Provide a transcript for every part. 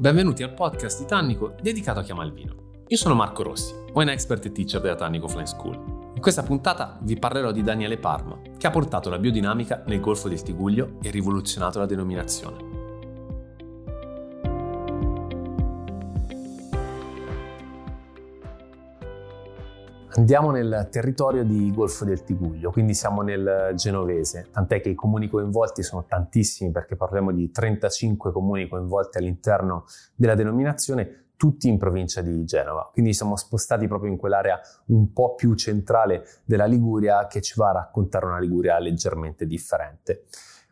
Benvenuti al podcast di Tannico dedicato a chi ama il vino. Io sono Marco Rossi, wine expert e teacher della Tannico Flying School. In questa puntata vi parlerò di Daniele Parma, che ha portato la biodinamica nel Golfo del Tiguglio e rivoluzionato la denominazione. Andiamo nel territorio di Golfo del Tiguglio, quindi siamo nel genovese, tant'è che i comuni coinvolti sono tantissimi perché parliamo di 35 comuni coinvolti all'interno della denominazione, tutti in provincia di Genova. Quindi siamo spostati proprio in quell'area un po' più centrale della Liguria che ci va a raccontare una Liguria leggermente differente.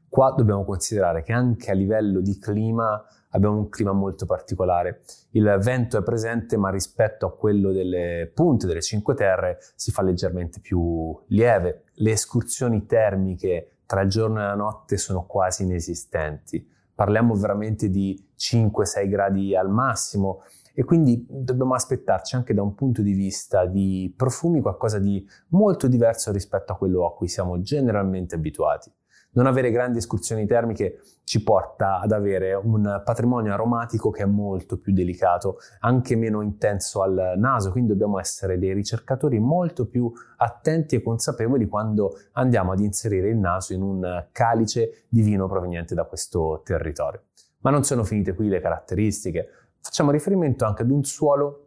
Qua dobbiamo considerare che anche a livello di clima abbiamo un clima molto particolare. Il vento è presente, ma rispetto a quello delle punte delle Cinque Terre si fa leggermente più lieve. Le escursioni termiche tra il giorno e la notte sono quasi inesistenti. Parliamo veramente di 5-6 gradi al massimo e quindi dobbiamo aspettarci anche da un punto di vista di profumi qualcosa di molto diverso rispetto a quello a cui siamo generalmente abituati. Non avere grandi escursioni termiche ci porta ad avere un patrimonio aromatico che è molto più delicato, anche meno intenso al naso, quindi dobbiamo essere dei ricercatori molto più attenti e consapevoli quando andiamo ad inserire il naso in un calice di vino proveniente da questo territorio. Ma non sono finite qui le caratteristiche, facciamo riferimento anche ad un suolo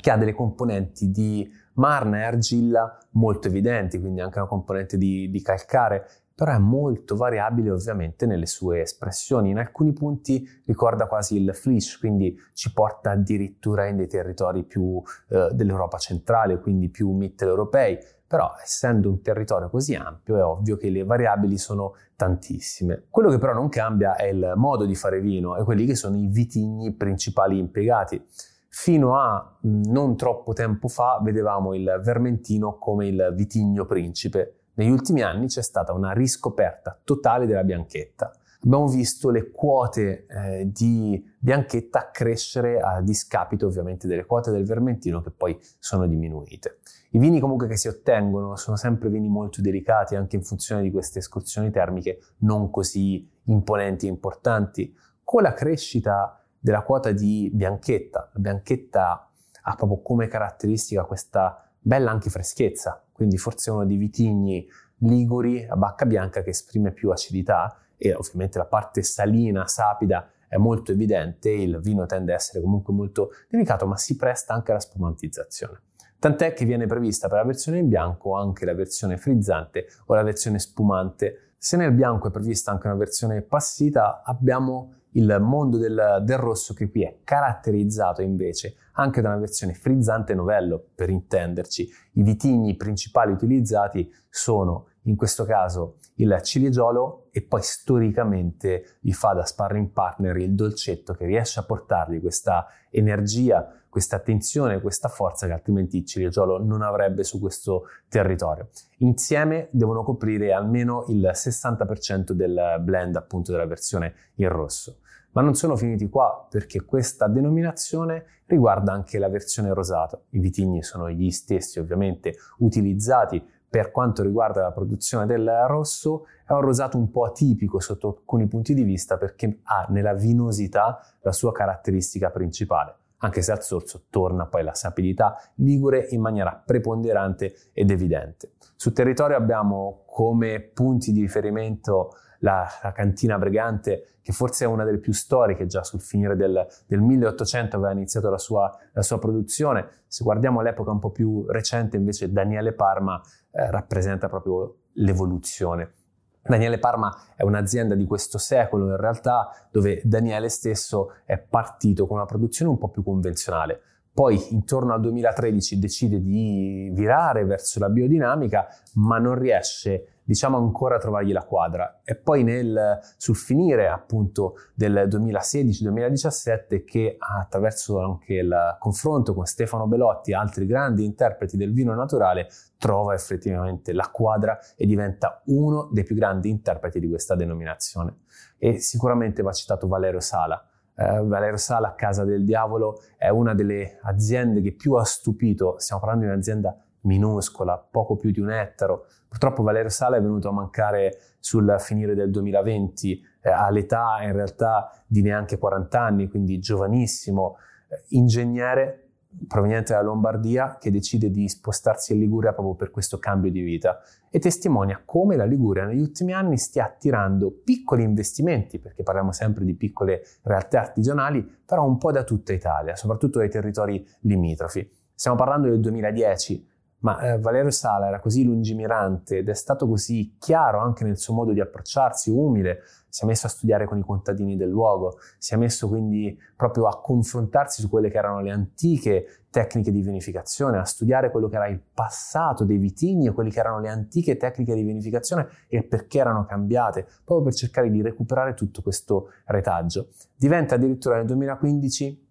che ha delle componenti di marna e argilla molto evidenti, quindi anche una componente di, di calcare però è molto variabile ovviamente nelle sue espressioni. In alcuni punti ricorda quasi il flish, quindi ci porta addirittura in dei territori più eh, dell'Europa centrale, quindi più mitteleuropei. Però essendo un territorio così ampio è ovvio che le variabili sono tantissime. Quello che però non cambia è il modo di fare vino e quelli che sono i vitigni principali impiegati. Fino a non troppo tempo fa vedevamo il vermentino come il vitigno principe, negli ultimi anni c'è stata una riscoperta totale della bianchetta. Abbiamo visto le quote eh, di bianchetta crescere a discapito ovviamente delle quote del vermentino che poi sono diminuite. I vini comunque che si ottengono sono sempre vini molto delicati anche in funzione di queste escursioni termiche non così imponenti e importanti. Con la crescita della quota di bianchetta, la bianchetta ha proprio come caratteristica questa bella anche freschezza, quindi forse uno dei vitigni liguri a bacca bianca che esprime più acidità e ovviamente la parte salina, sapida è molto evidente, il vino tende a essere comunque molto delicato, ma si presta anche alla spumantizzazione. Tant'è che viene prevista per la versione in bianco anche la versione frizzante o la versione spumante. Se nel bianco è prevista anche una versione passita, abbiamo il mondo del, del, rosso che qui è caratterizzato invece anche da una versione frizzante novello, per intenderci. I vitigni principali utilizzati sono in questo caso il ciligiolo e poi storicamente gli fa da sparring partner il dolcetto che riesce a portargli questa energia, questa attenzione, questa forza che altrimenti il ciligiolo non avrebbe su questo territorio. Insieme devono coprire almeno il 60% del blend appunto della versione in rosso. Ma non sono finiti qua perché questa denominazione riguarda anche la versione rosata. I vitigni sono gli stessi ovviamente utilizzati per quanto riguarda la produzione del rosso, è un rosato un po' atipico sotto alcuni punti di vista perché ha nella vinosità la sua caratteristica principale, anche se al sorso torna poi la sapidità ligure in maniera preponderante ed evidente. Sul territorio abbiamo come punti di riferimento la, la, cantina Bregante, che forse è una delle più storiche, già sul finire del, del 1800 aveva iniziato la sua, la sua, produzione. Se guardiamo l'epoca un po' più recente, invece, Daniele Parma eh, rappresenta proprio l'evoluzione. Daniele Parma è un'azienda di questo secolo in realtà dove Daniele stesso è partito con una produzione un po' più convenzionale. Poi intorno al 2013 decide di virare verso la biodinamica, ma non riesce diciamo ancora trovargli la quadra. E poi nel, sul finire appunto del 2016-2017 che attraverso anche il confronto con Stefano Belotti e altri grandi interpreti del vino naturale trova effettivamente la quadra e diventa uno dei più grandi interpreti di questa denominazione. E sicuramente va citato Valerio Sala. Uh, Valerio Sala, Casa del Diavolo, è una delle aziende che più ha stupito, stiamo parlando di un'azienda minuscola, poco più di un ettaro. Purtroppo Valerio Sala è venuto a mancare sul finire del 2020, eh, all'età in realtà di neanche 40 anni, quindi giovanissimo, eh, ingegnere proveniente dalla Lombardia che decide di spostarsi in Liguria proprio per questo cambio di vita e testimonia come la Liguria negli ultimi anni stia attirando piccoli investimenti, perché parliamo sempre di piccole realtà artigianali, però un po' da tutta Italia, soprattutto dai territori limitrofi. Stiamo parlando del 2010, ma eh, Valerio Sala era così lungimirante ed è stato così chiaro anche nel suo modo di approcciarsi, umile, si è messo a studiare con i contadini del luogo, si è messo quindi proprio a confrontarsi su quelle che erano le antiche tecniche di vinificazione, a studiare quello che era il passato dei vitigni e quelle che erano le antiche tecniche di vinificazione e perché erano cambiate, proprio per cercare di recuperare tutto questo retaggio. Diventa addirittura nel 2015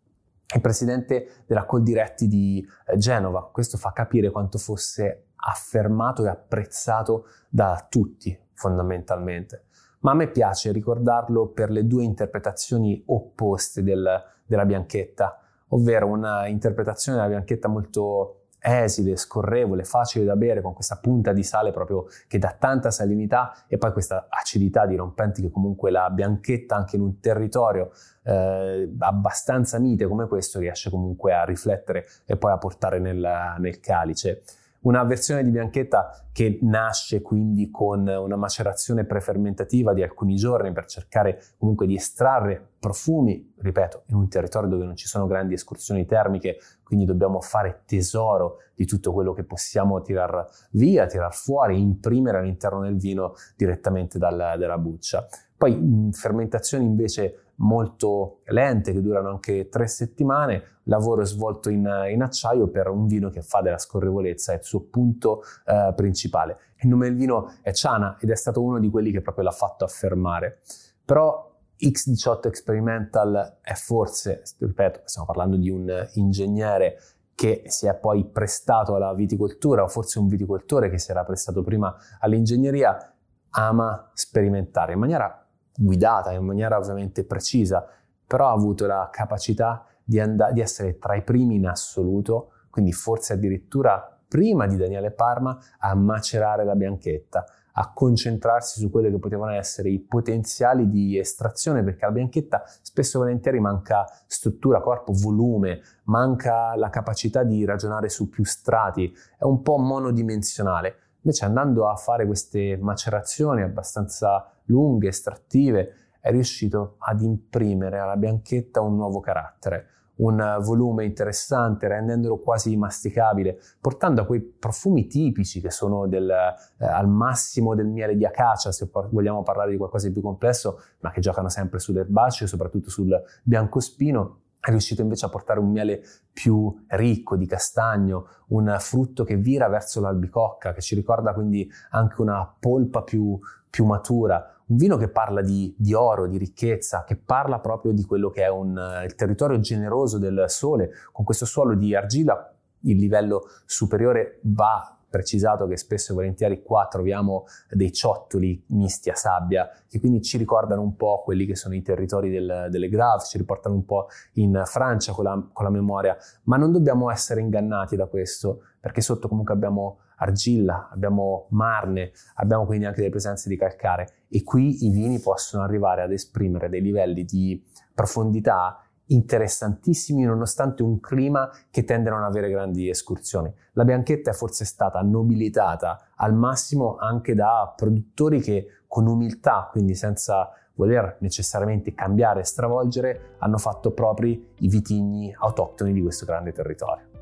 il presidente della Coldiretti di eh, Genova. Questo fa capire quanto fosse affermato e apprezzato da tutti, fondamentalmente. Ma a me piace ricordarlo per le due interpretazioni opposte del, della Bianchetta, ovvero una interpretazione della Bianchetta molto esile, scorrevole, facile da bere, con questa punta di sale proprio che dà tanta salinità e poi questa acidità dirompente che comunque la bianchetta anche in un territorio eh, abbastanza mite come questo riesce comunque a riflettere e poi a portare nel, nel calice. Una versione di bianchetta che nasce quindi con una macerazione prefermentativa di alcuni giorni per cercare comunque di estrarre profumi, ripeto, in un territorio dove non ci sono grandi escursioni termiche, quindi dobbiamo fare tesoro di tutto quello che possiamo tirar via, tirar fuori, imprimere all'interno del vino direttamente dalla, dalla buccia. Poi fermentazioni invece molto lente che durano anche tre settimane, lavoro svolto in, in acciaio per un vino che fa della scorrevolezza il suo punto eh, principale. Il nome del vino è Ciana ed è stato uno di quelli che proprio l'ha fatto affermare. Però X18 Experimental è forse, ripeto, stiamo parlando di un ingegnere che si è poi prestato alla viticoltura o forse un viticoltore che si era prestato prima all'ingegneria, ama sperimentare in maniera guidata in maniera ovviamente precisa, però ha avuto la capacità di, and- di essere tra i primi in assoluto, quindi forse addirittura prima di Daniele Parma, a macerare la bianchetta, a concentrarsi su quelli che potevano essere i potenziali di estrazione, perché alla bianchetta spesso e volentieri manca struttura, corpo, volume, manca la capacità di ragionare su più strati, è un po' monodimensionale. Invece andando a fare queste macerazioni abbastanza lunghe, estrattive, è riuscito ad imprimere alla bianchetta un nuovo carattere, un volume interessante, rendendolo quasi masticabile, portando a quei profumi tipici che sono del, eh, al massimo del miele di acacia, se vogliamo parlare di qualcosa di più complesso, ma che giocano sempre sull'erbaceo, soprattutto sul biancospino, è riuscito invece a portare un miele più ricco di castagno, un frutto che vira verso l'albicocca, che ci ricorda quindi anche una polpa più, più matura, un vino che parla di, di, oro, di ricchezza, che parla proprio di quello che è un, il territorio generoso del sole, con questo suolo di argilla il livello superiore va precisato che spesso e volentieri qua troviamo dei ciottoli misti a sabbia, che quindi ci ricordano un po' quelli che sono i territori del, delle Grave, ci riportano un po' in Francia con la, con la memoria, ma non dobbiamo essere ingannati da questo, perché sotto comunque abbiamo argilla, abbiamo marne, abbiamo quindi anche delle presenze di calcare. E qui i vini possono arrivare ad esprimere dei livelli di profondità interessantissimi nonostante un clima che tende a non avere grandi escursioni. La bianchetta è forse stata nobilitata al massimo anche da produttori che con umiltà, quindi senza voler necessariamente cambiare e stravolgere, hanno fatto propri i vitigni autoctoni di questo grande territorio.